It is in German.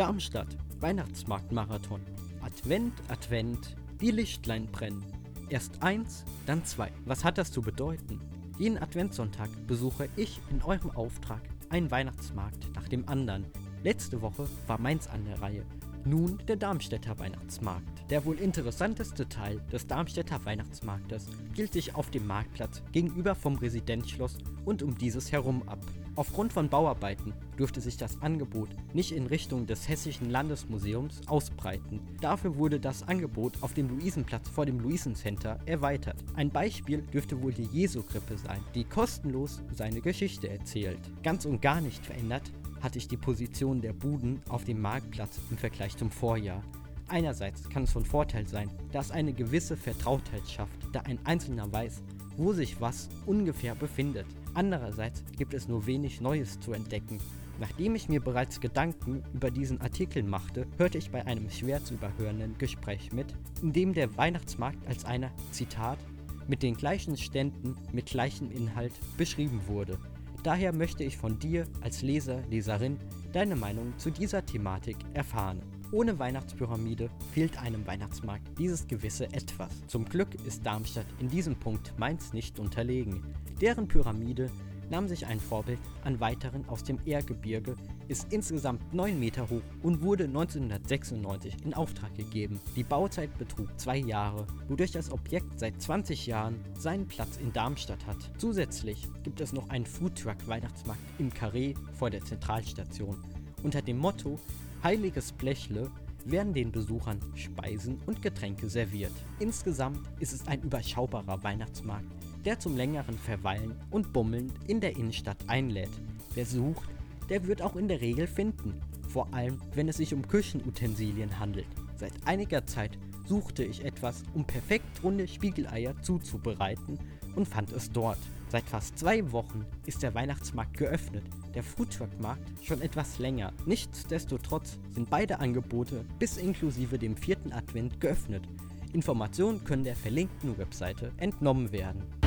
Darmstadt, Weihnachtsmarktmarathon. Advent, Advent, die Lichtlein brennen. Erst eins, dann zwei. Was hat das zu bedeuten? Jeden Adventssonntag besuche ich in eurem Auftrag einen Weihnachtsmarkt nach dem anderen. Letzte Woche war Mainz an der Reihe. Nun der Darmstädter Weihnachtsmarkt. Der wohl interessanteste Teil des Darmstädter Weihnachtsmarktes spielt sich auf dem Marktplatz gegenüber vom Residenzschloss und um dieses herum ab. Aufgrund von Bauarbeiten durfte sich das Angebot nicht in Richtung des Hessischen Landesmuseums ausbreiten. Dafür wurde das Angebot auf dem Luisenplatz vor dem Luisencenter erweitert. Ein Beispiel dürfte wohl die Jesu-Krippe sein, die kostenlos seine Geschichte erzählt. Ganz und gar nicht verändert hatte ich die Position der Buden auf dem Marktplatz im Vergleich zum Vorjahr. Einerseits kann es von Vorteil sein, da es eine gewisse Vertrautheit schafft, da ein Einzelner weiß, wo sich was ungefähr befindet. Andererseits gibt es nur wenig Neues zu entdecken. Nachdem ich mir bereits Gedanken über diesen Artikel machte, hörte ich bei einem schwer zu überhörenden Gespräch mit, in dem der Weihnachtsmarkt als einer, Zitat, mit den gleichen Ständen, mit gleichem Inhalt beschrieben wurde. Daher möchte ich von dir als Leser, Leserin deine Meinung zu dieser Thematik erfahren. Ohne Weihnachtspyramide fehlt einem Weihnachtsmarkt dieses gewisse Etwas. Zum Glück ist Darmstadt in diesem Punkt Mainz nicht unterlegen. Deren Pyramide nahm sich ein Vorbild an weiteren aus dem Ehrgebirge, ist insgesamt 9 Meter hoch und wurde 1996 in Auftrag gegeben. Die Bauzeit betrug zwei Jahre, wodurch das Objekt seit 20 Jahren seinen Platz in Darmstadt hat. Zusätzlich gibt es noch einen Foodtruck Weihnachtsmarkt im Carré vor der Zentralstation. Unter dem Motto Heiliges Blechle werden den Besuchern Speisen und Getränke serviert. Insgesamt ist es ein überschaubarer Weihnachtsmarkt, der zum längeren Verweilen und Bummeln in der Innenstadt einlädt. Wer sucht, der wird auch in der Regel finden, vor allem wenn es sich um Küchenutensilien handelt. Seit einiger Zeit suchte ich etwas, um perfekt runde Spiegeleier zuzubereiten und fand es dort. Seit fast zwei Wochen ist der Weihnachtsmarkt geöffnet, der Foodtruck-Markt schon etwas länger. Nichtsdestotrotz sind beide Angebote bis inklusive dem vierten Advent geöffnet. Informationen können der verlinkten Webseite entnommen werden.